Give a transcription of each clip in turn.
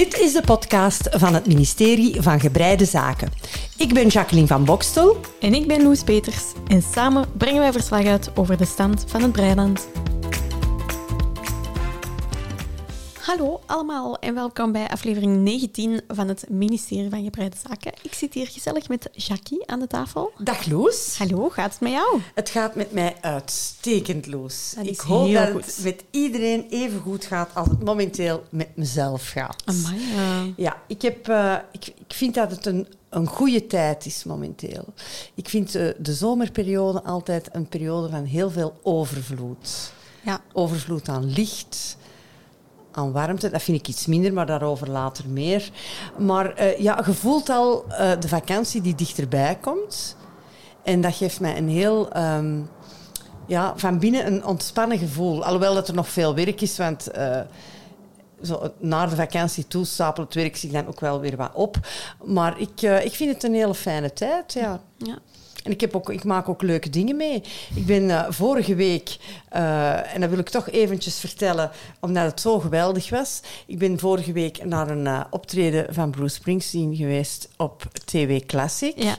Dit is de podcast van het ministerie van Gebreide Zaken. Ik ben Jacqueline van Bokstel. En ik ben Loes Peters. En samen brengen wij verslag uit over de stand van het Breiland. Hallo allemaal en welkom bij aflevering 19 van het ministerie van Gebreide Zaken. Ik zit hier gezellig met Jackie aan de tafel. Dag Loes. Hallo, gaat het met jou? Het gaat met mij uitstekend, Loes. Dat Ik hoop dat goed. het met iedereen even goed gaat als het momenteel met mezelf gaat. Amai, eh, Ja, ik, heb, eh, ik, ik vind dat het een, een goede tijd is momenteel. Ik vind eh, de zomerperiode altijd een periode van heel veel overvloed. ja. Overvloed aan licht, aan warmte. Dat vind ik iets minder, maar daarover later meer. Maar eh, ja, je voelt al eh, de vakantie die dichterbij komt. En dat geeft mij een heel... ehm, ja, van binnen een ontspannen gevoel. Alhoewel dat er nog veel werk is, want... eh, zo, naar de vakantie toe stapelt het werk zich dan ook wel weer wat op. Maar ik, ik vind het een hele fijne tijd, ja. ja. En ik, heb ook, ik maak ook leuke dingen mee. Ik ben eh, vorige week, eh, en dat wil ik toch eventjes vertellen, omdat het zo geweldig was. Ik ben vorige week naar een eh, optreden van Bruce Springsteen geweest op TV Classic. Ja.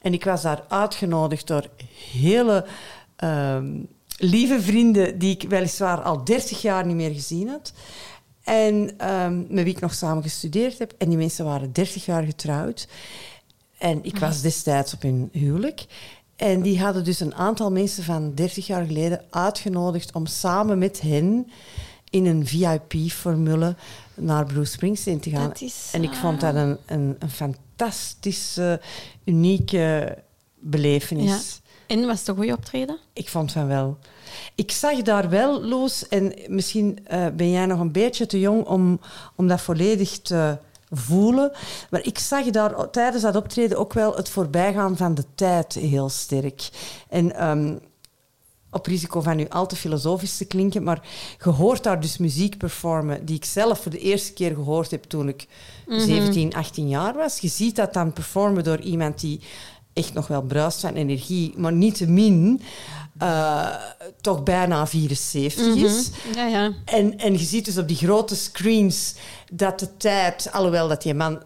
En ik was daar uitgenodigd door hele ehm, lieve vrienden die ik weliswaar al 30 jaar niet meer gezien had. En ehm, met wie ik nog samen gestudeerd heb. En die mensen waren 30 jaar getrouwd. En ik was destijds op hun huwelijk. En die hadden dus een aantal mensen van 30 jaar geleden uitgenodigd om samen met hen in een VIP-formule naar Bruce Springsteen te gaan. Dat is, En ik vond dat een, een, een fantastische, unieke belevenis. En was het een goede optreden? Ik vond van wel. Ik zag daar wel, Loes, en misschien eh, ben jij nog een beetje te jong om, om dat volledig te voelen. Maar ik zag daar tijdens dat optreden ook wel het voorbijgaan van de tijd heel sterk. En ehm, op risico van nu al te filosofisch te klinken, maar je hoort daar dus muziek performen die ik zelf voor de eerste keer gehoord heb toen ik 17, 18 jaar was. Je ziet dat dan performen door iemand die echt nog wel bruist van energie, maar niettemin eh toch bijna 74 is. Ja, ja. En, en je ziet dus op die grote screens dat de tijd, alhoewel dat die man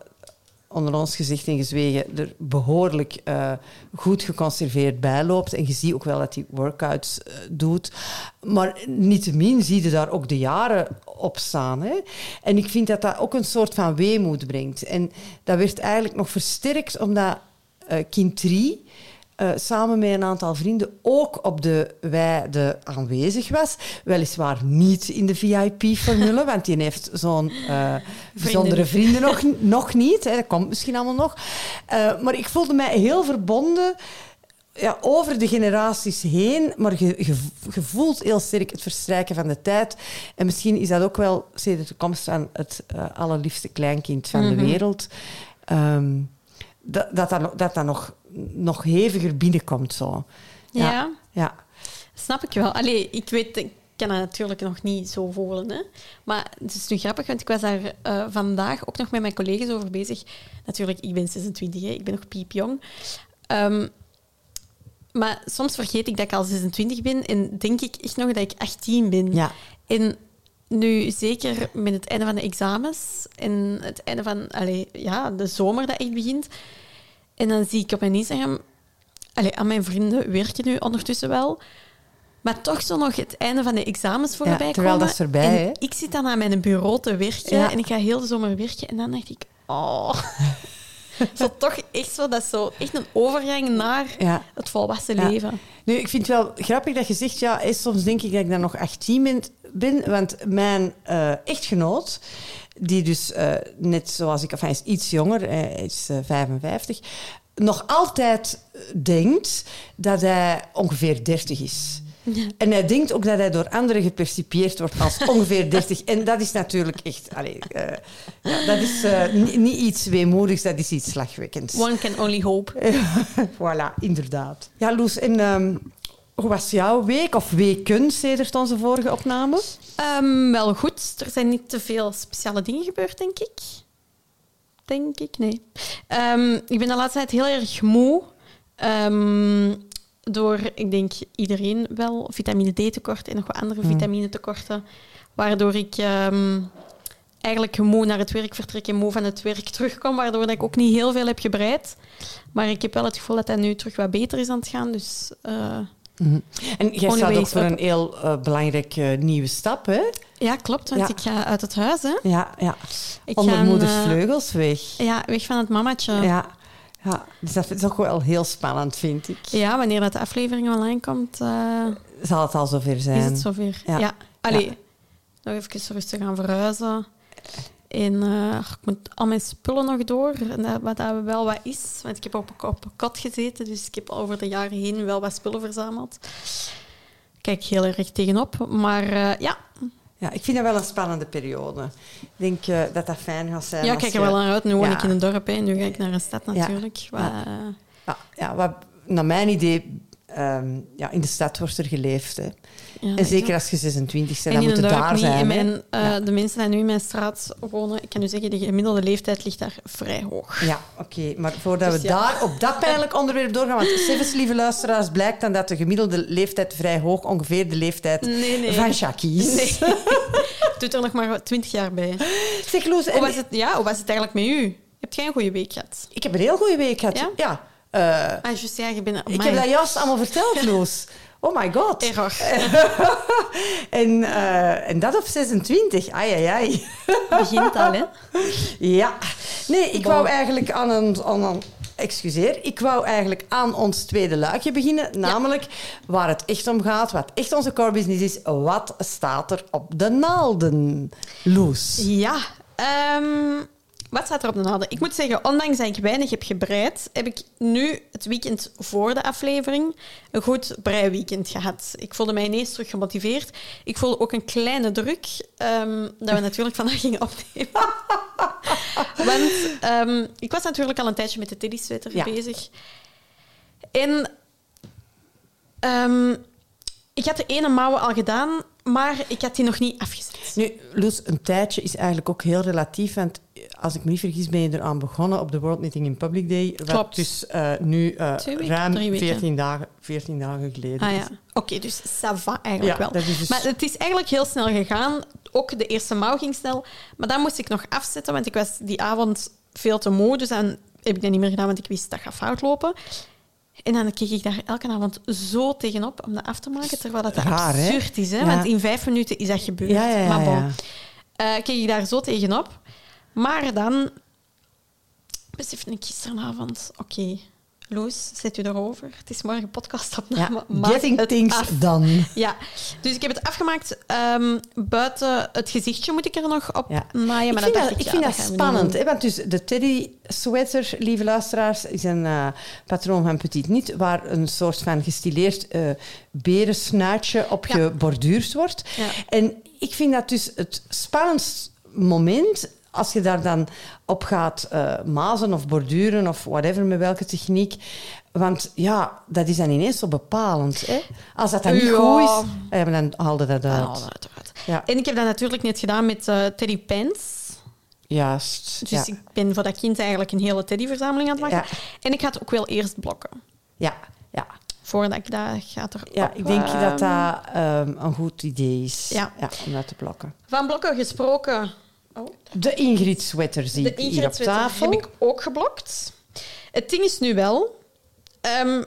onder ons gezegd en gezwegen er behoorlijk eh, goed geconserveerd bij loopt. En je ziet ook wel dat hij workouts eh, doet. Maar niettemin zie je daar ook de jaren op staan. Hè? En ik vind dat dat ook een soort van weemoed brengt. En dat werd eigenlijk nog versterkt omdat kind 3 eh, samen met een aantal vrienden ook op de weide aanwezig was. Weliswaar niet in de VIP-formule, want die heeft zo'n eh bijzondere vrienden nog, nog niet. Hè. Dat komt misschien allemaal nog. Eh, maar ik voelde mij heel verbonden ja, over de generaties heen, maar je, voelt heel sterk het verstrijken van de tijd. En misschien is dat ook wel sinds de komst van het eh, allerliefste kleinkind van de wereld. ehm, dat dat, dat, nog- dat nog, nog heviger binnenkomt. Zo. Ja. ja. Snap ik wel. Allee, ik weet, ik kan dat natuurlijk nog niet zo voelen. Hè. Maar het is nu grappig, want ik was daar eh, vandaag ook nog met mijn collega's over bezig. Natuurlijk, ik ben 26, hè. ik ben nog piepjong. Ehm, maar soms vergeet ik dat ik al 26 ben en denk ik echt nog dat ik 18 ben. Ja. En nu, zeker met het einde van de examens en het einde van allee, ja, de zomer dat echt begint. En dan zie ik op mijn Instagram... Allee, aan mijn vrienden werken nu ondertussen wel. Maar toch zo nog het einde van de examens voorbij terwijl komen. dat is erbij, En hè? ik zit dan aan mijn bureau te werken Ja. en ik ga heel de zomer werken. En dan dacht ik... Oh... zo toch echt zo, dat is zo echt een overgang naar Ja. het volwassen Ja. leven. Nu, ik vind het wel grappig dat je zegt, ja, soms denk ik dat ik dan nog 18 ben, ben want mijn eh, echtgenoot, die dus eh, net zoals ik, enfin, hij is iets jonger, eh, hij is eh, 55, nog altijd denkt dat hij ongeveer 30 is. En hij denkt ook dat hij door anderen gepercipieerd wordt als ongeveer 30. En dat is natuurlijk echt... Allee, eh, ja, dat is eh, ni- niet iets weemoedigs, dat is iets slagwekkends. One can only hope. voilà, inderdaad. Ja, Loes, en ehm, hoe was jouw week of weken sedert onze vorige opname? Ehm, wel goed. Er zijn niet te veel speciale dingen gebeurd, denk ik. Denk ik, nee. Ehm, ik ben de laatste tijd heel erg moe. Door, ik denk iedereen wel, vitamine D tekort en nog wat andere Hmm. vitamine tekorten. Waardoor ik ehm, eigenlijk moe naar het werk vertrek en moe van het werk terugkom, waardoor dat ik ook niet heel veel heb gebreid. Maar ik heb wel het gevoel dat dat nu terug wat beter is aan het gaan. Dus eh, Mhm. En jij staat ook voor een heel eh, belangrijke nieuwe stap, hè? ja, klopt, want Ja. ik ga uit het huis. Hè. Ja, ja. Ik Onder ga, moeders eh, vleugels weg. Ja, weg van het mamatje. Ja. Ja, dus dat is ook wel heel spannend, vind ik. Ja, wanneer dat de aflevering online komt, eh, Zal het al zover zijn? is het zover. Ja. Ja. Allee, Ja. nog even rustig gaan verhuizen. En eh, ik moet al mijn spullen nog door, en dat- wat dat wel wat is. Want ik heb op, op een kot gezeten, dus ik heb over de jaren heen wel wat spullen verzameld. Kijk heel erg tegenop. Maar eh, ja, Ja, ik vind dat wel een spannende periode. Ik denk eh, dat dat fijn gaat zijn. ja, ik kijk er je- wel naar uit. Nu woon ik in een dorp en nu ga ik naar een stad natuurlijk. Ja, ja, wat, naar mijn idee, ehm, ja, in de stad wordt er geleefd. Hè. Ja, En zeker als je 26 bent, En dan moet het daar zijn. En mijn, eh, Ja. De mensen die nu in mijn straat wonen, ik kan u zeggen, de gemiddelde leeftijd ligt daar vrij hoog. Ja, oké. Maar voordat Dus we ja. daar op dat pijnlijk onderwerp doorgaan, want Sevens, lieve luisteraars, blijkt dan dat de gemiddelde leeftijd vrij hoog, ongeveer de leeftijd Nee, nee. van Jackie is. Nee. Doet er nog maar twintig jaar bij. Zeg, Loes, Hoe was, het, ja, hoe was het eigenlijk met u? Hebt jij een goede week gehad? ik heb een heel goede week gehad. Ja? Ja. Eh, Ah, juist, ja, je bent... ik heb dat juist allemaal verteld, Loes. Oh my god. En, eh, en dat op 26. Ai, ai, ai. Begint al, hè? Ja. Nee, ik Bon. wou eigenlijk aan een... Aan een Excuseer, ik wou eigenlijk aan ons tweede luikje beginnen. Namelijk waar het echt om gaat, wat echt onze core business is. Wat staat er op de naalden, Loes? Ja. ehm, wat staat er op de naalden? Ik moet zeggen, ondanks dat ik weinig heb gebreid, heb ik nu het weekend voor de aflevering een goed breiweekend gehad. Ik voelde mij ineens terug gemotiveerd. Ik voelde ook een kleine druk ehm, dat we natuurlijk vandaag gingen opnemen. Want ehm, ik was natuurlijk al een tijdje met de Teddy Sweater Ja. bezig. En ehm, ik had de ene mouwen al gedaan, maar ik had die nog niet afgezet. Nu, Loes, een tijdje is eigenlijk ook heel relatief. Want als ik me niet vergis, ben je eraan begonnen op de World Knitting in Public Day. Wat Klopt. dus eh, nu weken? ruim Drie weken? 14 dagen, 14 dagen geleden Ah is. ja, oké, dus ça va eigenlijk Ja, wel. dat is dus- Maar het is eigenlijk heel snel gegaan. Ook de eerste mouw ging snel. Maar dan moest ik nog afzetten, want ik was die avond veel te moe. Dus dan heb ik dat niet meer gedaan, want ik wist dat gaat fout lopen. En dan keek ik daar elke avond zo tegenop om dat af te maken, terwijl dat Raar, hè? absurd is. Hè? Ja. Want in vijf minuten is dat gebeurd. Ja, maar bon, eh, keek ik daar zo tegenop. Maar dan besefte ik gisteravond, oké, Loes, zet u erover. Het is morgen podcastopname. Ja, getting things done. Ja, dus ik heb het afgemaakt. Ehm, buiten het gezichtje moet ik er nog op Ja. naaien. ik Maar vind dat, dat, dacht ik ja, vind dat we niet spannend. Hè? Want dus de Teddy Sweater, lieve luisteraars, is een eh, patroon van Petit Niet, waar een soort van gestileerd eh berensnuitje op geborduurd wordt. En ik vind dat dus het spannendst moment als je daar dan op gaat eh, mazen of borduren of whatever, met welke techniek. Want ja, dat is dan ineens zo bepalend. Hè? Als dat dan niet Ja. goed is, eh, dan haalde dat uit. Ah, uiteraard. Ja, En ik heb dat natuurlijk net gedaan met eh, Teddy Pens. juist. Dus ja. ik ben voor dat kind eigenlijk een hele Teddy-verzameling aan het maken. Ja. En ik ga het ook wel eerst blokken. ja, ja. Voordat ik dat gaat erop... Ja, ik denk ehm, dat dat ehm, een goed idee is. Ja. om dat te blokken. Van blokken gesproken... Oh, De Ingrid sweater zie de ik hier op tafel. heb ik ook geblokt. Het ding is nu wel... ehm,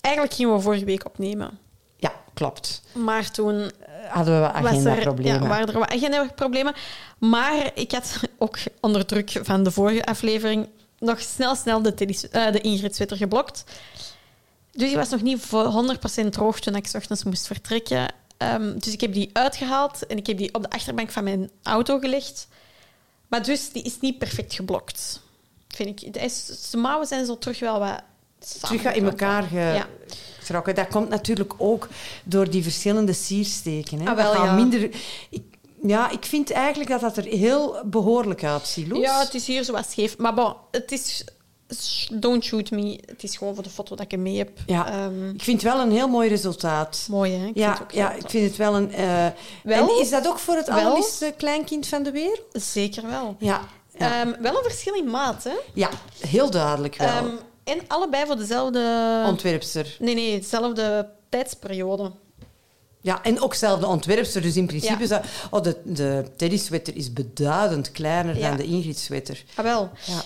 eigenlijk gingen we vorige week opnemen. Ja, klopt. Maar toen Eh, Hadden we agendaproblemen. ja, waren er wat agendaproblemen. Maar ik had ook onder druk van de vorige aflevering nog snel, snel de, eh, de Ingrid Sweater geblokt. Dus die was nog niet voor 100% droog toen ik 's ochtends moest vertrekken. Ehm, dus ik heb die uitgehaald en ik heb die op de achterbank van mijn auto gelegd. Maar dus, die is niet perfect geblokt, vind ik. De, mouwen zijn zo terug wel wat... Terug in elkaar Ja. getrokken. Dat komt natuurlijk ook door die verschillende siersteken. Hè. Ah, wel, ja. minder... Ik, ja, ik vind eigenlijk dat dat er heel behoorlijk uitziet, Loes. Ja, het is hier zo wat scheef. Maar bon, het is... Don't shoot me. Het is gewoon voor de foto dat ik mee heb. Ja. Ehm, Ik vind het wel een heel mooi resultaat. mooi, hè? Ik ja, vind het ook ja ik vind het wel een... eh, Wel- en is dat ook voor het allerliefste kleinkind van de wereld? Zeker wel. Ja. Ja, Ehm, wel een verschil in maat, hè? ja heel duidelijk wel. Ehm, en allebei voor dezelfde... Ontwerpster. Nee, nee, dezelfde tijdsperiode. Ja, en ook zelf de ontwerpster. Dus in principe Ja. zou... Oh, de, de Teddy sweater is beduidend kleiner Ja. dan de Ingrid sweater. Ah, wel. Ja.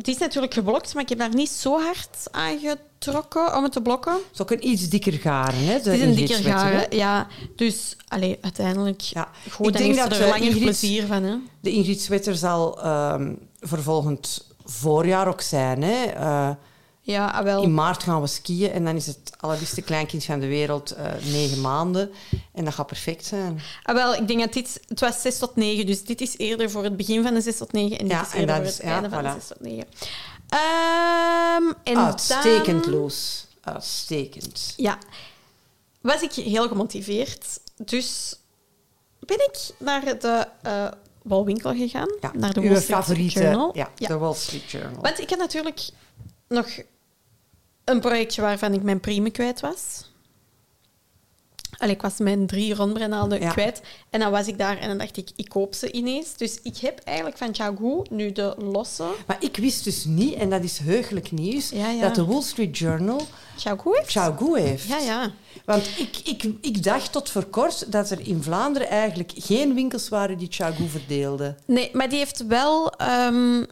Het is natuurlijk geblokt, maar ik heb daar niet zo hard aan getrokken om het te blokken. Het is ook een iets dikker garen, hè? Het is een dikker garen, ja. Dus, allee, uiteindelijk... Ja. Goed, Ik denk dat er eh, langer Ingrid- plezier van, hè. De Ingrid sweater zal ehm voor volgend voorjaar ook zijn, hè? Eh, Ja, ah, wel. in maart gaan we skiën en dan is het allerliefste kleinkind van de wereld eh, negen maanden. En dat gaat perfect zijn. Ah, wel, ik denk dat dit... Het was 6 tot 9, dus dit is eerder voor het begin van de 6 tot 9 en dit Ja, is eerder voor is- het ja, einde van de. 6 tot 9. Ehm, en Uitstekend, dan. Uitstekend. Ja, was ik heel gemotiveerd. Dus ben ik naar de eh walwinkel gegaan, Ja, naar de uw Wall Street favoriete, Journal. Ja, de Wall Street Journal. Want ik had natuurlijk nog een projectje waarvan ik mijn prime kwijt was. Allee, ik was mijn drie rondbrennaalden Ja. kwijt. En dan was ik daar en dan dacht ik, ik koop ze ineens. Dus ik heb eigenlijk van Xiaogu nu de losse... Maar ik wist dus niet, en dat is heugelijk nieuws, Ja, ja. dat de Wall Street Journal Xiaogu heeft? Xiaogu heeft. Ja, ja. Want ik, ik, ik dacht tot voor kort dat er in Vlaanderen eigenlijk geen winkels waren die Xiaogu verdeelden. Nee, maar die heeft wel ehm,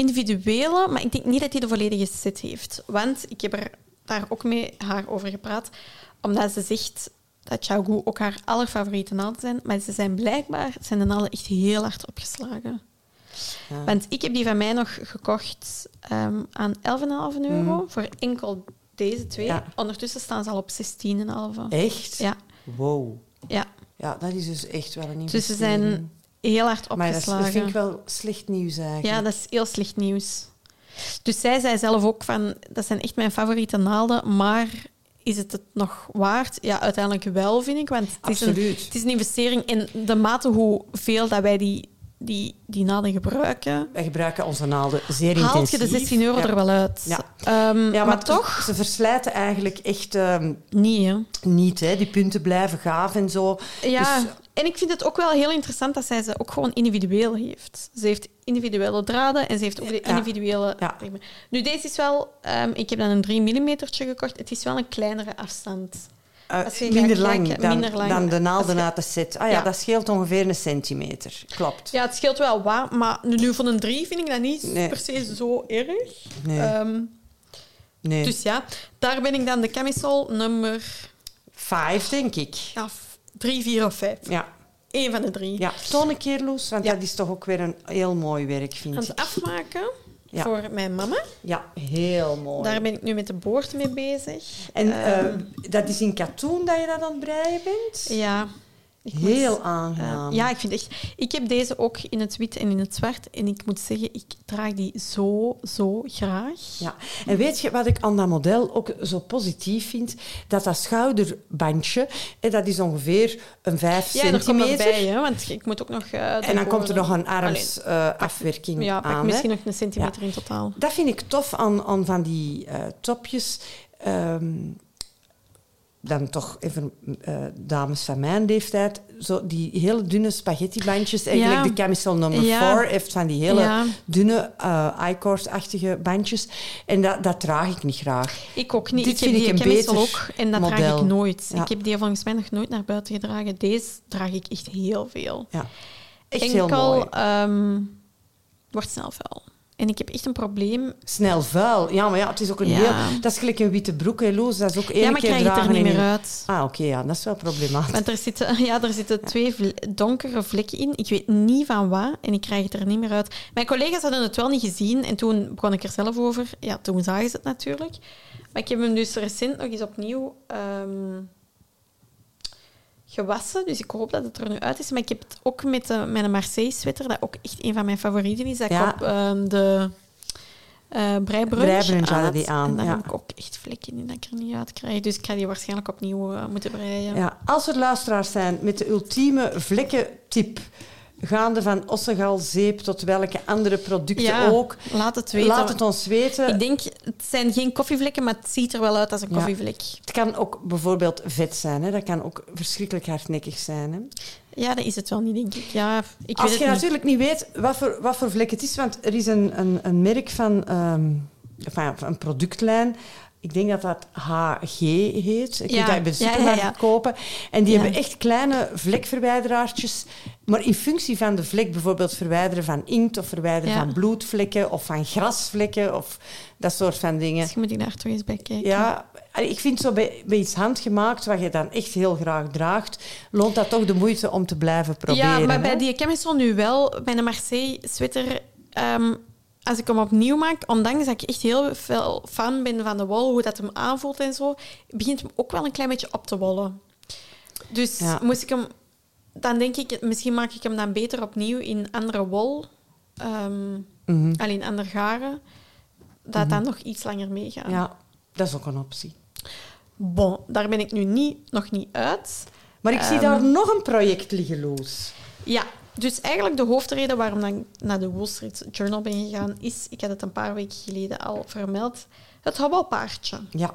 individuele, maar ik denk niet dat hij de volledige set heeft. Want ik heb er daar ook mee haar over gepraat, omdat ze zegt dat Xiaogu ook haar allerfavoriete naalden zijn, maar ze zijn blijkbaar zijn de naalden echt heel hard opgeslagen. Ja. Want ik heb die van mij nog gekocht ehm, aan 11,5 euro voor enkel deze twee. Ja. Ondertussen staan ze al op 16,5. Echt? Ja, Wow. ja. Ja, dat is dus echt wel een Dus ze investering. zijn heel hard Maar dat, opgeslagen. vind ik wel slecht nieuws eigenlijk. Ja, dat is heel slecht nieuws. Dus zij zei zelf ook van, dat zijn echt mijn favoriete naalden, maar is het het nog waard? Ja, uiteindelijk wel, vind ik, want het is, een, Absoluut. het is een investering in de mate hoeveel dat wij die, die, die naalden gebruiken. Wij gebruiken onze naalden zeer Haalt intensief. je de 16 euro ja. er wel uit? Ja. Ehm, Ja, maar, toch Ze verslijten eigenlijk echt ehm, niet, hè? niet. Hè. Die punten blijven gaaf en zo. Ja, Dus- en ik vind het ook wel heel interessant dat zij ze ook gewoon individueel heeft. Ze heeft individuele draden en ze heeft ook de individuele... Ja. Nu, deze is wel... ehm, ik heb dan een 3 mm gekocht. Het is wel een kleinere afstand. Eh, minder, lang kijken, dan, minder lang. dan de naalden uit de set. Ah ja, Ja. dat scheelt ongeveer een centimeter. Klopt. Ja, het scheelt wel wat, maar nu van een 3 vind ik dat niet Nee. per se zo erg. Nee. Ehm, nee. Dus ja, daar ben ik dan de camisole nummer Vijf, denk ik. ja, 3, 4 of 5. Ja. Eén van de drie. ja. Toon een keer, Loes, want Ja. dat is toch ook weer een heel mooi werk, vind Aan ik. het afmaken Ja. voor mijn mama. Ja, heel mooi. Daar ben ik nu met de boord mee bezig. En Ehm, eh, dat is in katoen dat je dat aan het breien bent? ja. Ik Heel eh, aangenaam. ja, ik vind echt... Ik heb deze ook in het wit en in het zwart. En ik moet zeggen, ik draag die zo, zo graag. Ja, en weet je wat ik aan dat model ook zo positief vind? Dat dat schouderbandje, hè, dat is ongeveer een 5 Ja, en er centimeter. nog bij, hè, want ik moet ook nog... eh, en dan komt er nog een armsafwerking Ja, pak aan. hè. misschien nog een centimeter in totaal. Dat vind ik tof aan, aan van die eh, topjes. Ehm, dan toch even eh, dames van mijn leeftijd. Zo die hele dunne spaghettibandjes. Eigenlijk Ja. de camisole nummer Ja. 4 heeft van die hele Ja. dunne uh, I-cord-achtige bandjes. En dat, dat draag ik niet graag. Ik ook niet. Dit ik heb vind die ik een beter ook en dat draag ik nooit. Ik heb die volgens mij nog nooit naar buiten gedragen. Deze draag ik echt heel veel. Ja. Echt Enkel heel mooi. ehm, wordt snel vuil. En ik heb echt een probleem. Snel vuil. Ja, maar ja, het is ook een Ja. heel... Dat is gelijk een witte broek, hè. Dat is ook één ja, maar ik keer krijg het er niet meer in- uit. Ah, oké, ja, dat is wel problematisch. Want er zitten, ja, er zitten twee donkere vlekken in. Ik weet niet van wat en ik krijg het er niet meer uit. Mijn collega's hadden het wel niet gezien en toen begon ik er zelf over. Ja, toen zagen ze het natuurlijk. Maar ik heb hem dus recent nog eens opnieuw ehm, gewassen. Dus ik hoop dat het er nu uit is. Maar ik heb het ook met de, mijn Marseille-sweater, dat ook echt een van mijn favorieten is. Dat Ja. ik op ehm, de eh breibrunch Breibrunch hadden had. die aan, En daar ja. heb ik ook echt vlekken in dat ik er niet uit krijg. Dus ik ga die waarschijnlijk opnieuw eh, moeten breien. Ja, als er luisteraars zijn met de ultieme vlekkentip, gaande van ossegalzeep tot welke andere producten Ja, ook, laat het weten. laat het ons weten. Ik denk, het zijn geen koffievlekken, maar het ziet er wel uit als een Ja. koffievlek. Het kan ook bijvoorbeeld vet zijn. Hè? Dat kan ook verschrikkelijk hardnekkig zijn. Hè? Ja, dat is het wel niet, denk ik. Ja, ik Als weet je niet. natuurlijk niet weet wat voor, wat voor vlek het is, want er is een, een, een merk van, van een productlijn Ik denk dat dat HG heet. Kunt Ja, dat bij de ja, supermarkt ja. kopen. En die hebben echt kleine vlekverwijderaartjes. Maar in functie van de vlek, bijvoorbeeld verwijderen van inkt... of verwijderen van bloedvlekken of van grasvlekken... of dat soort van dingen. Misschien moet ik daar toch eens bij kijken. Ja, ik vind zo bij, bij iets handgemaakt... wat je dan echt heel graag draagt... loont dat toch de moeite om te blijven proberen. ja, maar bij die Camisole nu wel. Bij de Marseille sweater... ehm, als ik hem opnieuw maak, ondanks dat ik echt heel veel fan ben van de wol, hoe dat hem aanvoelt en zo, begint hem ook wel een klein beetje op te wollen. Dus Ja. moest ik hem... Dan denk ik, misschien maak ik hem dan beter opnieuw in andere wol. ehm Mhm. alleen ander garen. Dat dan nog iets langer meegaat. Ja, dat is ook een optie. Bon, daar ben ik nu niet, nog niet uit. Maar ik zie Ehm. daar nog een project liggen, Loes. Ja, dus eigenlijk de hoofdreden waarom ik naar de Wall Street Journal ben gegaan, is, ik had het een paar weken geleden al vermeld, het hobbelpaardje. Ja.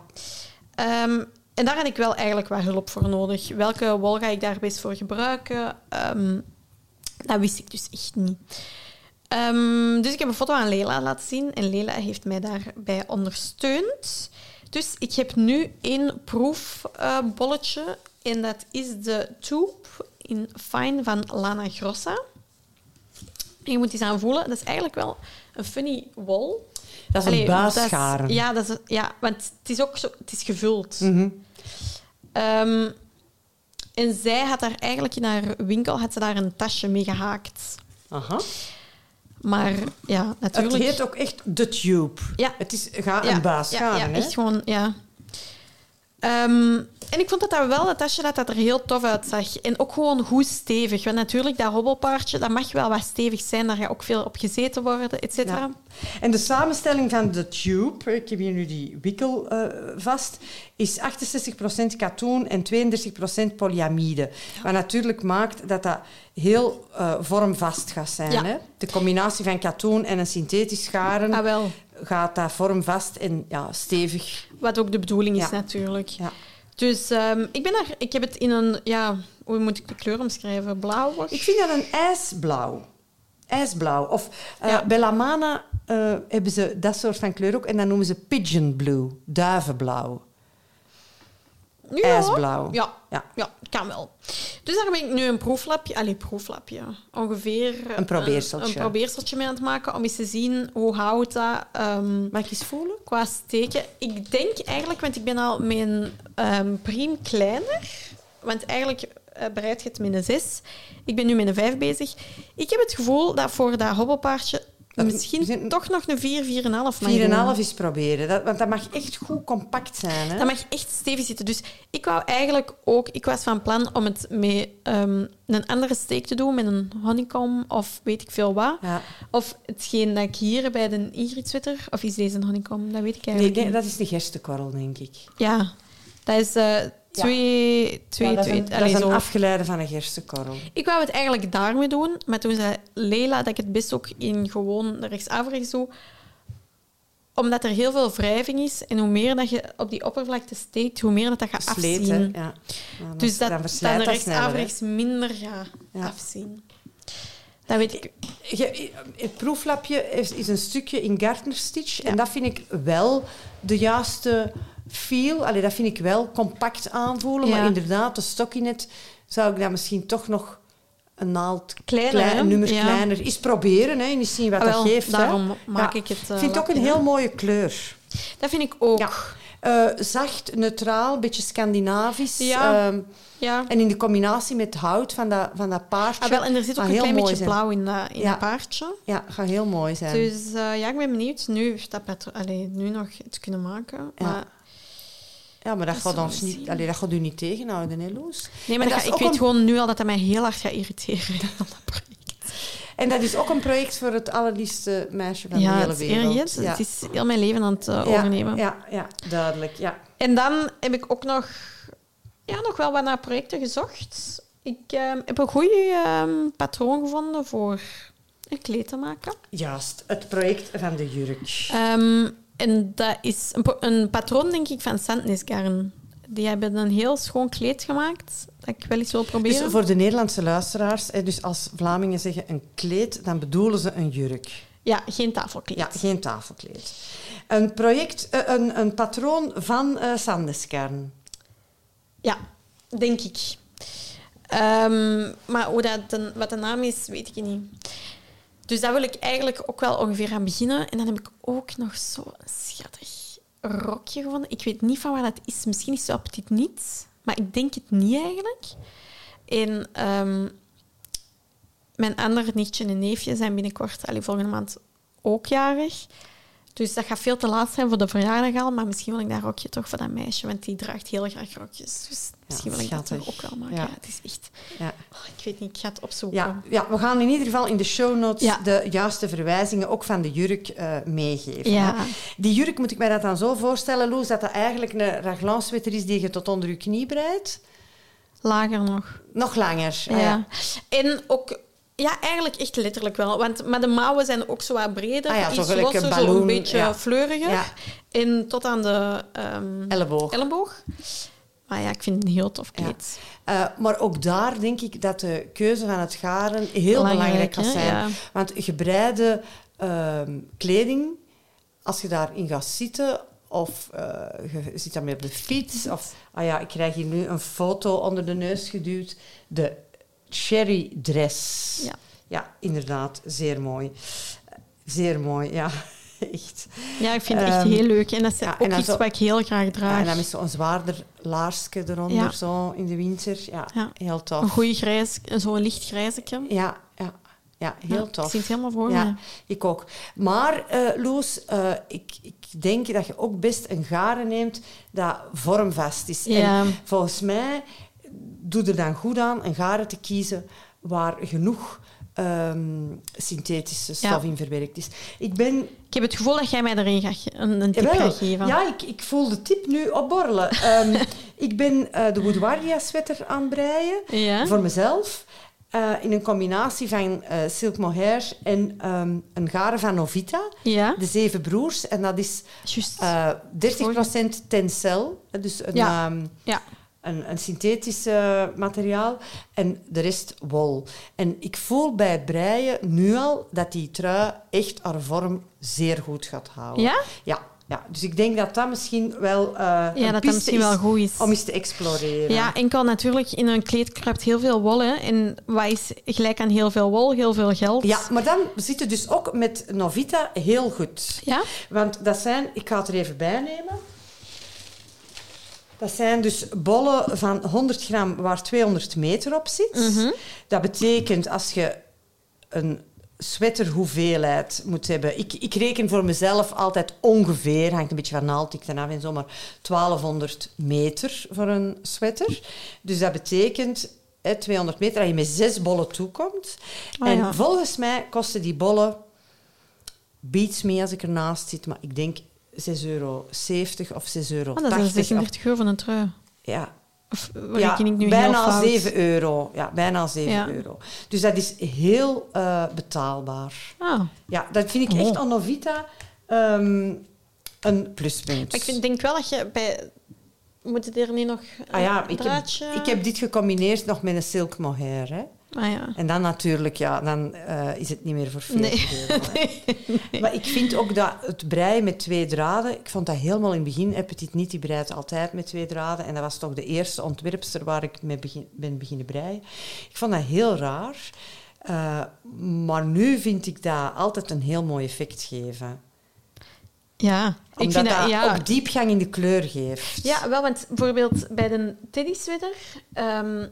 Ehm, en daar had ik wel eigenlijk wat hulp voor nodig. Welke wol ga ik daar best voor gebruiken? Ehm, dat wist ik dus echt niet. Ehm, dus ik heb een foto aan Lela laten zien en Lela heeft mij daarbij ondersteund. Dus ik heb nu één proefbolletje en dat is de Tube in Fine van Lana Grossa. En je moet eens aan voelen, dat is eigenlijk wel een funny wol. Dat is een Allee, buisscharen. ja, dat is, ja, want het is ook zo, het is gevuld. Mhm. Ehm, en zij had daar eigenlijk in haar winkel had ze daar een tasje mee gehaakt. Aha. Maar ja, Het natuurlijk. heet ook echt The Tube. Ja. Het is ga, ja, een buisscharen, Ja, echt gewoon, ja. Ehm, en ik vond dat dat wel, het tasje, dat dat er heel tof uitzag. En ook gewoon goed stevig. Want natuurlijk, dat hobbelpaardje, dat mag wel wat stevig zijn. Daar gaat ook veel op gezeten worden, et cetera. Ja. En de samenstelling van de tube, ik heb hier nu die wikkel eh, vast, is 68% katoen en 32% polyamide. Wat natuurlijk maakt dat dat heel eh, vormvast gaat zijn. Ja. Hè? De combinatie van katoen en een synthetisch scharen Ah, wel. Gaat dat vormvast en ja, stevig. Wat ook de bedoeling is, Ja. natuurlijk. Ja. Dus ehm, ik, ben daar, ik heb het in een... Ja, hoe moet ik de kleur omschrijven? Blauw? Ik vind dat een ijsblauw. Ijsblauw. Of eh, Ja. bij La Mana eh, hebben ze dat soort van kleur ook. En dat noemen ze pigeon blue, duivenblauw. Ja. ijsblauw. Ja, Ja. ja, kan wel. Dus daar ben ik nu een proeflapje, allee, proeflapje, ongeveer Een probeerseltje. een, een probeerseltje mee aan het maken om eens te zien hoe houdt dat ehm, Mag ik eens voelen? qua steken. Ik denk eigenlijk, want ik ben al een ehm priem kleiner, want eigenlijk eh, bereid je het met een 6. Ik ben nu met een 5 bezig. Ik heb het gevoel dat voor dat hobbelpaardje Dat- misschien toch nog een 4, 4,5 mag 4,5 doen. is proberen. Dat, want dat mag echt goed compact zijn. Hè? Dat mag echt stevig zitten. Dus ik wou eigenlijk ook... Ik was van plan om het met ehm, een andere steek te doen, met een honeycomb of weet ik veel wat. Ja. Of hetgeen dat ik hier bij de Ingrid Twitter... Of is deze een honeycomb? Dat weet ik eigenlijk nee, niet. dat is de gerstekorrel, denk ik. Ja, dat is eh, twee... twee, Ja, dat is een, dat allee, is een zo. afgeleide van een gerstekorrel. Ik wou het eigenlijk daarmee doen, maar toen zei Leila dat ik het best ook in gewoon rechtsafrechts doe. Omdat er heel veel wrijving is en hoe meer dat je op die oppervlakte steekt, hoe meer dat, dat gaat Versleten, afzien. Ja. Ja, dan- Dus dat dan dan verslijt dat rechts sneller, hè. afrechts minder gaat Ja. afzien. Dat weet ik. Je- het proeflapje is, is een stukje in Gartner Stitch. En dat vind ik wel de juiste feel. Allee, dat vind ik wel compact aanvoelen. Ja. Maar inderdaad, de stockinet zou ik dan misschien toch nog een naald Kleiner, klein- hè? een nummer Ja. kleiner. Eens proberen en eens zien wat Ah, wel, dat geeft. hè. daarom maak Ja. ik het, eh, Ik vind het ook een heel mooie kleur. Dat vind ik ook. Ja. Eh, zacht, neutraal, een beetje Scandinavisch. Ja. Ehm, Ja. en in de combinatie met hout van dat, van dat paardje. Ah, wel, en er zit ook een klein beetje zijn. blauw in dat, in Ja. dat paardje. Ja, gaat heel mooi zijn. Dus eh, ja, ik ben benieuwd nu, dat allee, nu nog te kunnen maken. Maar, ja, maar dat, dat gaat, ons niet, allee, dat gaat u niet tegenhouden, hè, Loes? nee, maar dat dat ik weet een- gewoon nu al dat dat mij heel hard gaat irriteren. dat project. En dat is ook een project voor het allerliefste meisje van ja, de hele het is wereld. hè. Het is heel mijn leven aan het eh, ja, overnemen. Ja, ja, duidelijk. Ja. En dan heb ik ook nog, ja, nog wel wat naar projecten gezocht. Ik ehm, heb een goede patroon gevonden voor een kleed te maken. Juist, het project van de jurk. Ehm, en dat is een, een patroon, denk ik, van Sandnes Garn. Die hebben een heel schoon kleed gemaakt, dat ik wel eens wil Dus proberen. voor de Nederlandse luisteraars, dus als Vlamingen zeggen een kleed, dan bedoelen ze een jurk. Ja, geen tafelkleed. Ja, geen tafelkleed. Een project, eh, een, een patroon van Sandeskern. Ja, denk ik. Ehm, maar hoe dat de- wat de naam is, weet ik niet. Dus daar wil ik eigenlijk ook wel ongeveer aan beginnen. En dan heb ik ook nog zo'n schattig rokje gevonden. Ik weet niet van waar dat is. Misschien is het Petit Niets. Maar ik denk het niet eigenlijk. En ehm, mijn andere nichtje en neefje zijn binnenkort, allee, volgende maand, ook jarig. Dus dat gaat veel te laat zijn voor de verjaardag al. Maar misschien wil ik dat rokje toch voor dat meisje. Want die draagt heel graag rokjes. Dus misschien wil ik dat toch ook wel maken. Ja. Ja. het is echt... Ja. Oh, ik weet niet, ik ga het opzoeken. Ja, ja, we gaan in ieder geval in de show notes de juiste verwijzingen, ook van de jurk, eh, meegeven. Die jurk, moet ik mij dat dan zo voorstellen, Loes, dat dat eigenlijk een raglanswetter is die je tot onder je knie breidt? Lager nog. Nog langer. Ah, ja. En ook... Ja, eigenlijk echt letterlijk wel. Want, maar de mouwen zijn ook zo wat breder. Ah ja, iets losser, zo een beetje ja. fleuriger. Ja. En tot aan de ehm, Elleboog. elleboog. Maar ja, ik vind het een heel tof kleed. Eh, maar ook daar denk ik dat de keuze van het garen heel belangrijk, kan zijn. Want gebreide ehm, kleding, als je daarin gaat zitten of eh, je zit daarmee op de fiets, of ah ja, ik krijg hier nu een foto onder de neus geduwd, de cherry dress. Ja. ja inderdaad, zeer mooi. Zeer mooi, ja, echt. Ja, ik vind het echt Ehm, heel leuk. En dat is ja, ook iets zo- wat ik heel graag Ja, draag. en dan met zo'n zwaarder laarsje eronder, Ja. zo in de winter. Ja, heel tof. Een goede grijs, zo'n licht grijzetje. Ja, ja, ja heel tof. Ik zie het helemaal voor Ja, me. ik ook. Maar, eh Loes, eh, ik, ik denk dat je ook best een garen neemt dat vormvast is. Ja. En volgens mij doe er dan goed aan een garen te kiezen waar genoeg ehm, synthetische stof Ja. in verwerkt is. Ik ben... Ik heb het gevoel dat jij mij erin gaat, een, een tip Jawel, gaat geven. Ja, ik, ik voel de tip nu opborrelen. Ehm, ik ben eh, de Woodwardia sweater aan het breien. Ja? Voor mezelf. eh, in een combinatie van eh silk mohair en ehm, een garen van Novita. Ja? De Zeven Broers. En dat is Juist. eh 30% tencel. Dus een, Ja. ja. Een, een synthetisch eh, materiaal. En de rest wol. En ik voel bij het breien nu al dat die trui echt haar vorm zeer goed gaat houden. Ja? Ja. ja. Dus ik denk dat dat misschien wel eh Ja, een dat misschien wel goed is. om eens te exploreren. Ja, enkel natuurlijk, in een kleed kruipt heel veel wol. Hè. En wat is gelijk aan heel veel wol? Heel veel geld. Ja, maar dan zit het dus ook met Novita heel goed. Ja? Want dat zijn, ik ga het er even bij nemen. Dat zijn dus bollen van 100 gram waar 200 meter op zit. Mhm. Dat betekent als je een sweaterhoeveelheid moet hebben. Ik, ik reken voor mezelf altijd ongeveer, hangt een beetje van naaldikte af en zo, maar 1200 meter voor een sweater. Dus dat betekent hè, 200 meter dat je met zes bollen toekomt. Ah, en ja. volgens mij kosten die bollen, beats me als ik ernaast zit, maar ik denk 6,70 euro of 6,80 euro. Oh, dat is 36 euro van een trui. Ja, Of ja, reken ik nu bijna heel fout? 7 euro. Ja, bijna 7 Ja. euro. Dus dat is heel eh, betaalbaar. Ah. Ja, dat vind ik Oh. echt aan Novita ehm, een pluspunt. Maar ik vind, denk wel dat je bij... Moet het er niet nog een ah ja, ik heb, ik heb dit gecombineerd nog met een silk mohair. Hè. Ah ja. En dan natuurlijk, ja, dan eh, is het niet meer voor 40 Nee. euro. hè. Maar ik vind ook dat het breien met twee draden... Ik vond dat helemaal in het begin... Hè, Petit Niet, die breidt altijd met twee draden. En dat was toch de eerste ontwerpster waar ik mee begin, ben beginnen breien. Ik vond dat heel raar. Eh, maar nu vind ik dat altijd een heel mooi effect geven. Ja, ik Omdat vind dat, dat... Ja, ook diepgang in de kleur geeft. Ja, wel, want bijvoorbeeld bij de teddy sweater ehm,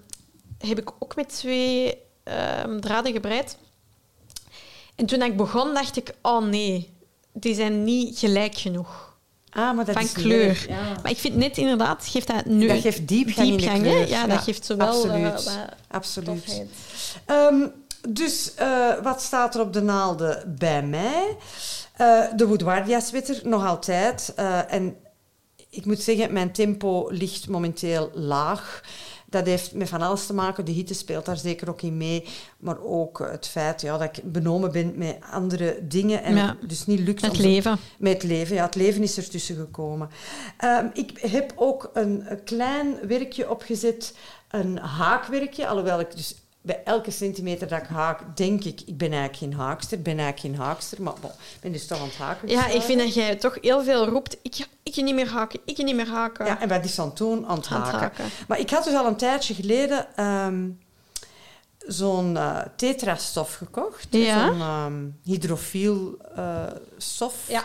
heb ik ook met twee ehm, draden gebreid. En toen ik begon, dacht ik, oh nee, die zijn niet gelijk genoeg Ah, maar dat van is kleur. ja. Maar ik vind net inderdaad, geeft dat nu Dat geeft diepgang, in de diepgang, kleur. Ja, dat geeft zowel absoluut. eh, absoluut. tofheid. Ehm, dus eh, wat staat er op de naalden bij mij? Eh, de Woodwardia sweater, nog altijd. Eh, en ik moet zeggen, mijn tempo ligt momenteel laag. Dat heeft met van alles te maken. De hitte speelt daar zeker ook in mee. Maar ook het feit ja, dat ik benomen ben met andere dingen. En Ja. dus niet lukt Het leven. met het leven. Ja, het leven is ertussen gekomen. Ehm, ik heb ook een, een klein werkje opgezet, een haakwerkje, alhoewel ik dus bij elke centimeter dat ik haak, denk ik, ik ben eigenlijk geen haakster, ik ben eigenlijk geen haakster, maar bon, ik ben dus toch aan het haken. Ja, ik vind dat jij toch heel veel roept. Ik ik ga niet meer haken, ik ga niet meer haken. Ja, en bij die Santoon aan het Aan het haken. haken. Maar ik had dus al een tijdje geleden ehm, zo'n eh tetrastof gekocht. Ja. Zo'n ehm, hydrofiel eh, stof. Ja.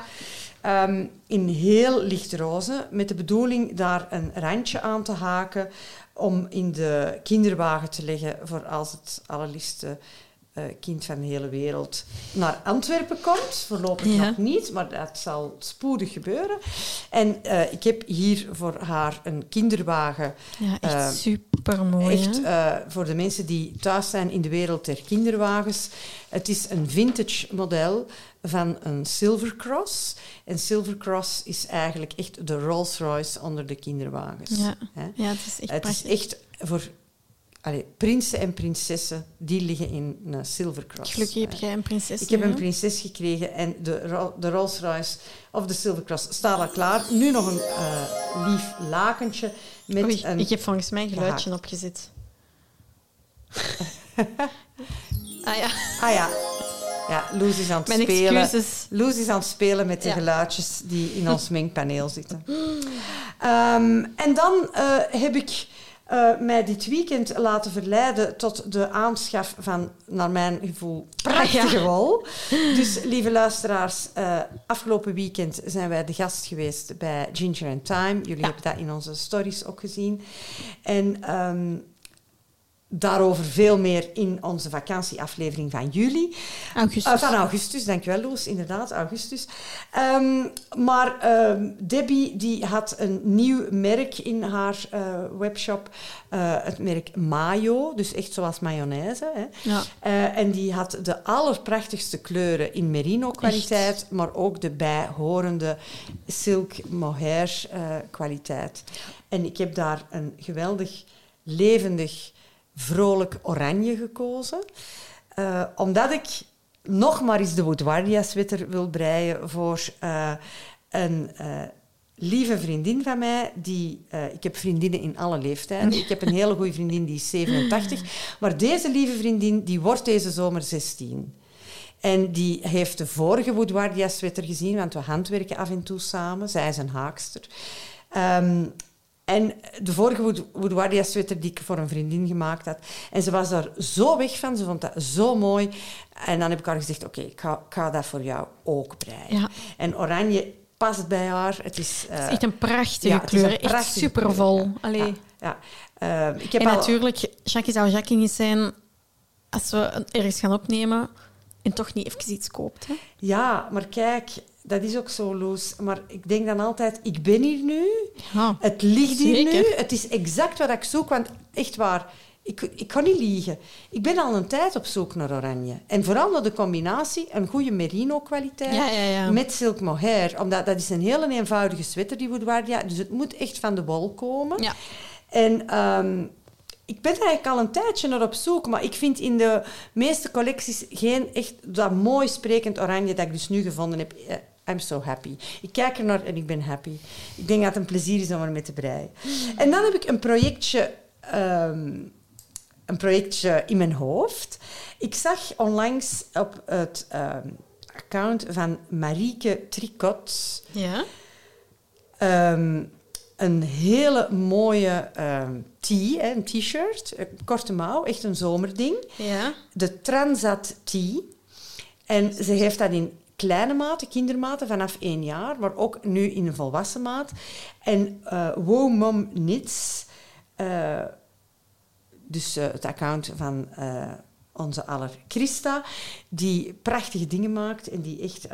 Ehm, in heel lichtroze, met de bedoeling daar een randje aan te haken om in de kinderwagen te leggen voor als het allerliefste eh, kind van de hele wereld naar Antwerpen komt. Voorlopig Ja. nog niet, maar dat zal spoedig gebeuren. En eh, ik heb hier voor haar een kinderwagen Ja, echt Eh, super mooi. Echt voor de mensen die thuis zijn in de wereld der kinderwagens. Het is een vintage model van een Silvercross. En Silvercross is eigenlijk echt de Rolls-Royce onder de kinderwagens. Ja. Ja, het is echt Het is echt voor allee, prinsen en prinsessen die liggen in een Silvercross. Gelukkig heb hè. jij een prinses. Ik heb een prinses gekregen en de, de Rolls-Royce of de Silvercross staat al klaar. Nu nog een eh, lief lakentje met Oei, een... ik heb volgens mij een geluidje gehaakt. opgezet. ah ja, Ah ja. Ja, Loes is aan het mijn spelen. excuses. Loes is aan het spelen met de Ja. geluidjes die in ons mengpaneel zitten. Ehm, en dan eh, heb ik eh, mij dit weekend laten verleiden tot de aanschaf van, naar mijn gevoel, prachtige Ah, ja. wol. Dus, lieve luisteraars, eh, afgelopen weekend zijn wij de gast geweest bij Ginger and Time. Jullie hebben dat in onze stories ook gezien. En ehm, daarover veel meer in onze vakantieaflevering van juli. Augustus. Uh, van augustus, dankjewel Loes, inderdaad, augustus. Ehm, maar ehm, Debbie die had een nieuw merk in haar eh, webshop, eh, het merk Mayo, dus echt zoals mayonaise. Hè. Ja. Eh, en die had de allerprachtigste kleuren in merino kwaliteit, maar ook de bijhorende silk mohair eh, kwaliteit. En ik heb daar een geweldig levendig, vrolijk oranje gekozen. Eh, omdat ik nog maar eens de Woodwardia sweater wil breien voor eh, een eh, lieve vriendin van mij. Die, ik heb vriendinnen in alle leeftijden. Ik heb een hele goede vriendin die is 87. Maar deze lieve vriendin die wordt deze zomer 16. En die heeft de vorige Woodwardia sweater gezien, want we handwerken af en toe samen. Zij is een haakster. Ehm, en de vorige Wood- Woodwardia sweater die ik voor een vriendin gemaakt had. En ze was daar zo weg van, ze vond dat zo mooi. En dan heb ik haar gezegd, oké, ik, ga, ik ga dat voor jou ook breien. Ja. En oranje past bij haar. Het is, eh, Het is echt een prachtige ja, kleur. een echt supervol. Allee. Ja, ja. Eh, ik heb En al- natuurlijk, Jackie zou Jackie niet zijn als we ergens gaan opnemen en toch niet even iets koopt. Hè? Ja, maar kijk, dat is ook zo, Loes. Maar ik denk dan altijd, ik ben hier nu. Ja. Het ligt hier Zeker. nu. Het is exact wat ik zoek. Want echt waar, ik, ik kan niet liegen. Ik ben al een tijd op zoek naar oranje. En vooral naar de combinatie, een goede merino-kwaliteit Ja, ja, ja. met silk mohair. Omdat dat is een hele eenvoudige sweater, die Woodwardia. Dus het moet echt van de wol komen. En ehm, ik ben er eigenlijk al een tijdje naar op zoek, maar ik vind in de meeste collecties geen echt dat mooi sprekend oranje dat ik dus nu gevonden heb. Eh, I'm so happy. Ik kijk er naar en ik ben happy. Ik denk dat het een plezier is om ermee te breien. En dan heb ik een projectje, ehm, een projectje in mijn hoofd. Ik zag onlangs op het ehm, account van Marieke Tricot Ja. Ehm, een hele mooie tee, een t-shirt, een korte mouw, echt een zomerding. Ja. De Transat Tee. En ze heeft dat in kleine maten, kindermaten, vanaf één jaar, maar ook nu in een volwassen maat. En eh Wow Mom Knits, eh, dus eh, het account van onze aller Christa, die prachtige dingen maakt en die, echt,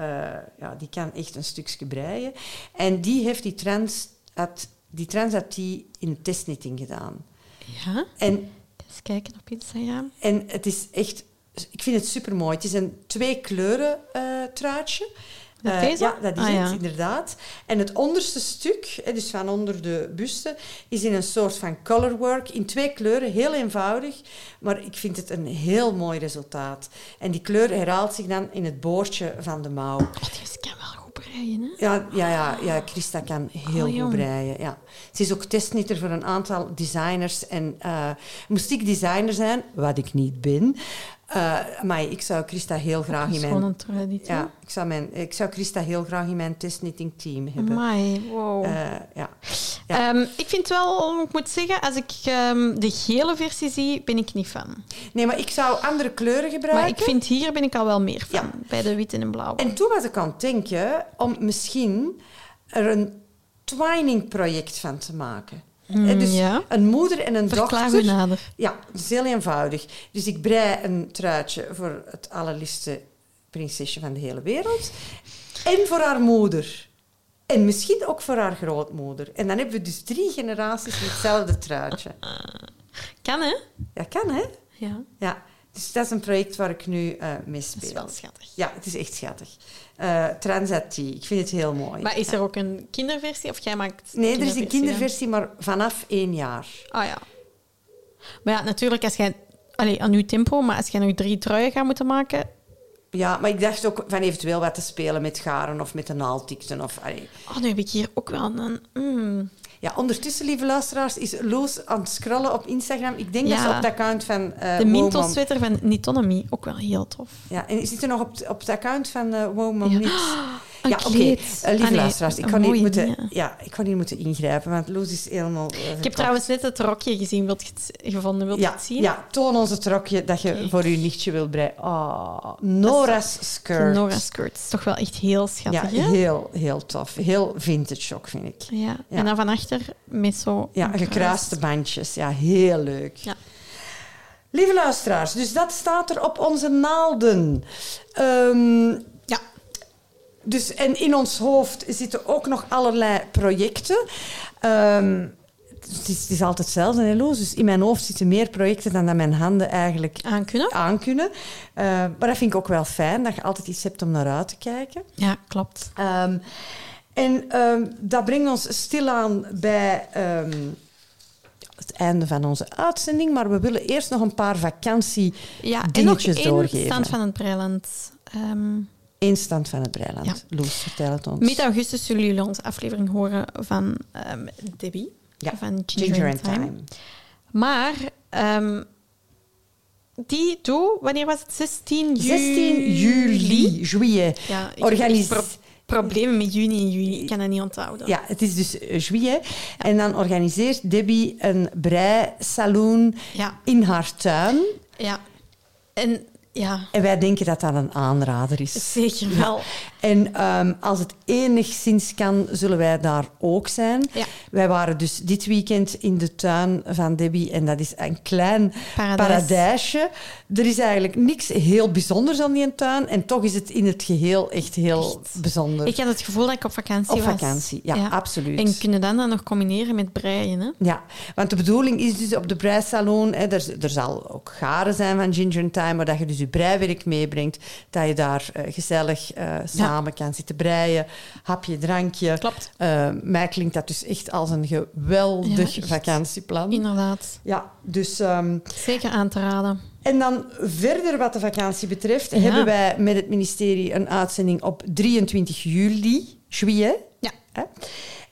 ja, die kan echt een stukje breien. En die heeft die Transat, die Transat Tee in testknitting gedaan. Ja. En Eens kijken op Instagram. en het is echt... Ik vind het super mooi. Het is een twee kleuren eh, truitje. Dat Eh, deze? Ja, dat is Ah, het, ja. inderdaad. En het onderste stuk, dus van onder de buste, is in een soort van colorwork in twee kleuren. Heel eenvoudig, maar ik vind het een heel mooi resultaat. En die kleur herhaalt zich dan in het boordje van de mouw. Oh, die kan wel goed breien. hè? Ja, ja, ja, ja, Christa kan heel Oh, goed breien. Ja. Ze is ook testnitter voor een aantal designers. En eh, moest ik designer zijn, wat ik niet ben, eh, maar ik zou Christa heel graag in mijn... traditie. Ja, ik zou, mijn, ik zou Christa heel graag in mijn testknitting team hebben. Amai, wow. Eh, ja. ja. Ehm, ik vind wel, ik moet zeggen, als ik ehm, de gele versie zie, ben ik niet fan. Nee, maar ik zou andere kleuren gebruiken. Maar ik vind hier ben ik al wel meer van, Ja. bij de witte en blauwe. En toen was ik aan het denken om misschien er een twining-project van te maken. Mm, dus ja. een moeder en een Verklaar dochter. Ja, dat is heel eenvoudig. Dus ik brei een truitje voor het allerliefste prinsesje van de hele wereld. En voor haar moeder. En misschien ook voor haar grootmoeder. En dan hebben we dus drie generaties met hetzelfde truitje. Kan, hè? Ja, kan hè? Ja, Ja. Dus dat is een project waar ik nu eh mee dat is speel. wel schattig. Ja, het is echt schattig. Transati, ik vind het heel mooi. Maar is er ook een kinderversie of jij maakt Nee, er is een dan? kinderversie, maar vanaf één jaar. Ah ja. Maar ja, natuurlijk, als jij... Allee, aan uw tempo, maar als jij nog drie truien gaat moeten maken... Ja, maar ik dacht ook van eventueel wat te spelen met garen of met de naaldikten. Of, allee. Oh, nu heb ik hier ook wel een... mm. Ja, ondertussen, lieve luisteraars, is Loes aan het scrollen op Instagram. Ik denk dat ze op het account van eh De Womam- Mintos-sweater van Nitonomy, ook wel heel tof. Ja, en zit er nog op, het- op het account van eh Womam Ja. Een Ja, oké. Eh, lieve Ah, luisteraars, ik ga, niet moeten, ja, ik ga niet moeten ingrijpen, want Loes is helemaal... eh, Ik heb trouwens net het rokje gezien. Wilt je het gevonden? Wilt je Ja, het zien? ja, toon ons het rokje dat je voor je nichtje wil breien. Ah, Nora's skirt. Nora skirt. is toch wel echt heel schattig, Ja, hè? heel, heel tof. Heel vintage ook, vind ik. Ja. Ja. En dan van achter met zo... Ja, gekruiste bandjes. Ja, heel leuk. Ja. Lieve luisteraars, dus dat staat er op onze naalden. Ehm. Dus, en in ons hoofd zitten ook nog allerlei projecten. Ehm, het, is, het is altijd hetzelfde, hè? Dus in mijn hoofd zitten meer projecten dan dat mijn handen eigenlijk Aankunnen? aankunnen. Eh, maar dat vind ik ook wel fijn, dat je altijd iets hebt om naar uit te kijken. Ja, klopt. Ehm, en ehm, dat brengt ons stilaan bij ehm, het einde van onze uitzending. Maar we willen eerst nog een paar vakantie Ja, en nog één doorgeven. stand van het Breiland. Instand van het Breiland. Ja. Loes, vertel het ons. Mid augustus zullen jullie onze aflevering horen van ehm, Debbie. Ja, Van Ginger, Ginger and Time. Time. Maar ehm, die doe, wanneer was het? 16 juli? 16 juli, juillet. Ja, Organis- pro- problemen met juni en juli. Ik kan dat niet onthouden. Ja, het is dus eh, juillet. En dan organiseert Debbie een breisalon Ja, in haar tuin. ja. En ja, En wij denken dat dat een aanrader is. zeker wel. En ehm, als het enigszins kan, zullen wij daar ook zijn. Ja. Wij waren dus dit weekend in de tuin van Debbie en dat is een klein Paradijs. paradijsje. Er is eigenlijk niks heel bijzonders aan die tuin en toch is het in het geheel echt heel Echt. bijzonder. Ik had het gevoel dat ik op vakantie Op was. vakantie, ja, absoluut. En kunnen dan dan nog combineren met breien, hè? Ja, want de bedoeling is dus op de breisalon, hè, er, er zal ook garen zijn van Ginger and Time, maar dat je dus je breiwerk meebrengt, dat je daar eh, gezellig eh, samen kan zitten breien, hapje, drankje. Klopt. Eh, mij klinkt dat dus echt als een geweldig Ja, vakantieplan. Inderdaad. Ja, dus... ehm, Zeker aan te raden. en dan verder wat de vakantie betreft, Ja. hebben wij met het ministerie een uitzending op 23 juli, juillet. Ja. Hè?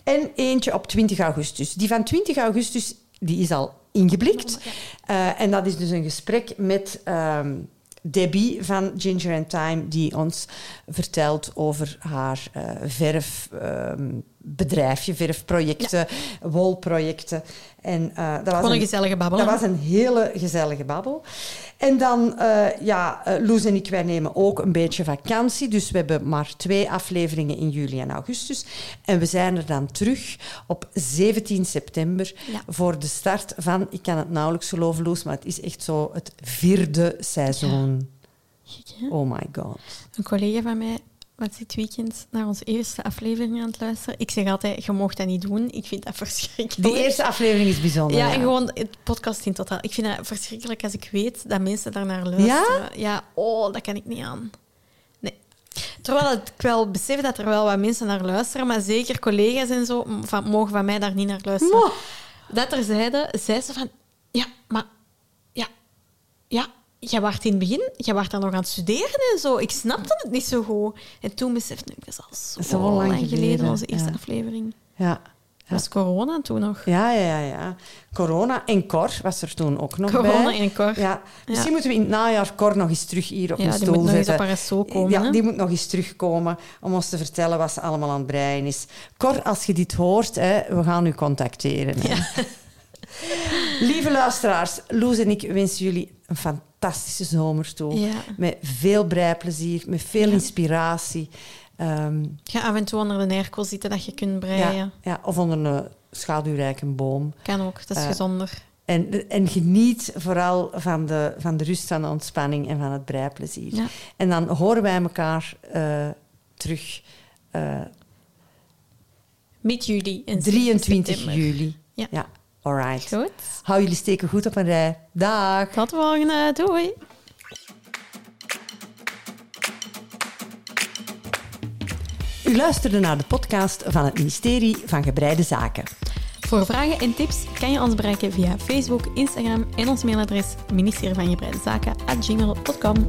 En eentje op 20 augustus. Die van 20 augustus die is al ingeblikt. En dat is dus een gesprek met ehm, Debbie van Ginger and Time, die ons vertelt over haar eh, verfbedrijfje, verfprojecten, wolprojecten. En, eh, dat was Gewoon een een- gezellige babbel. dat was een hele gezellige babbel. En dan, eh, ja, eh, Loes en ik, wij nemen ook een beetje vakantie. Dus we hebben maar twee afleveringen in juli en augustus. En we zijn er dan terug op 17 september Ja. voor de start van, ik kan het nauwelijks geloven, Loes, maar het is echt zo het vierde seizoen. Oh my god. Een collega van mij was dit weekend naar onze eerste aflevering aan het luisteren. Ik zeg altijd, je mocht dat niet doen. Ik vind dat verschrikkelijk. Die eerste aflevering is bijzonder. Ja, en gewoon het podcast in totaal. Ik vind het verschrikkelijk als ik weet dat mensen daar naar luisteren. Ja? oh, dat kan ik niet aan. Nee. Terwijl ik wel besef dat er wel wat mensen naar luisteren, maar zeker collega's en zo van, mogen van mij daar niet naar luisteren. Mo. Dat er zeiden, zei ze van, ja, maar, ja, ja, jij waart in het begin, jij waart dan nog aan het studeren en zo. Ik snapte het niet zo goed. En toen besefte ik, dat is al zo, lang lang geleden, geleden, onze eerste ja. aflevering. Ja. Dat was corona toen nog. Ja, ja, ja, ja. Corona en Cor was er toen ook nog Corona bij. en Cor. Ja. Misschien Ja. moeten we in het najaar Cor nog eens terug hier op een stoel moet nog eens op komen, Ja, hè? die moet nog eens terugkomen om ons te vertellen wat ze allemaal aan het breien is. Cor, als je dit hoort, hè, we gaan u contacteren. Lieve luisteraars, Loes en ik wensen jullie een fantastische zomer toe. Ja. Met veel breiplezier, met veel Ja. inspiratie. Ehm, Ga af en toe onder de airco zitten dat je kunt breien. ja, ja, of onder een schaduwrijke boom. Kan ook, dat is Eh, gezonder. En, en geniet vooral van de, van de rust, van de ontspanning en van het breiplezier. Ja. En dan horen wij elkaar eh, terug Met jullie in 23 september. juli. Ja. ja. Alright. Goed. Hou jullie steken goed op een rij. Dag. Tot de volgende. Doei. U luisterde naar de podcast van het ministerie van Gebreide Zaken. Voor vragen en tips kan je ons bereiken via Facebook, Instagram en ons mailadres ministerievangebreidezaken.gmail.com.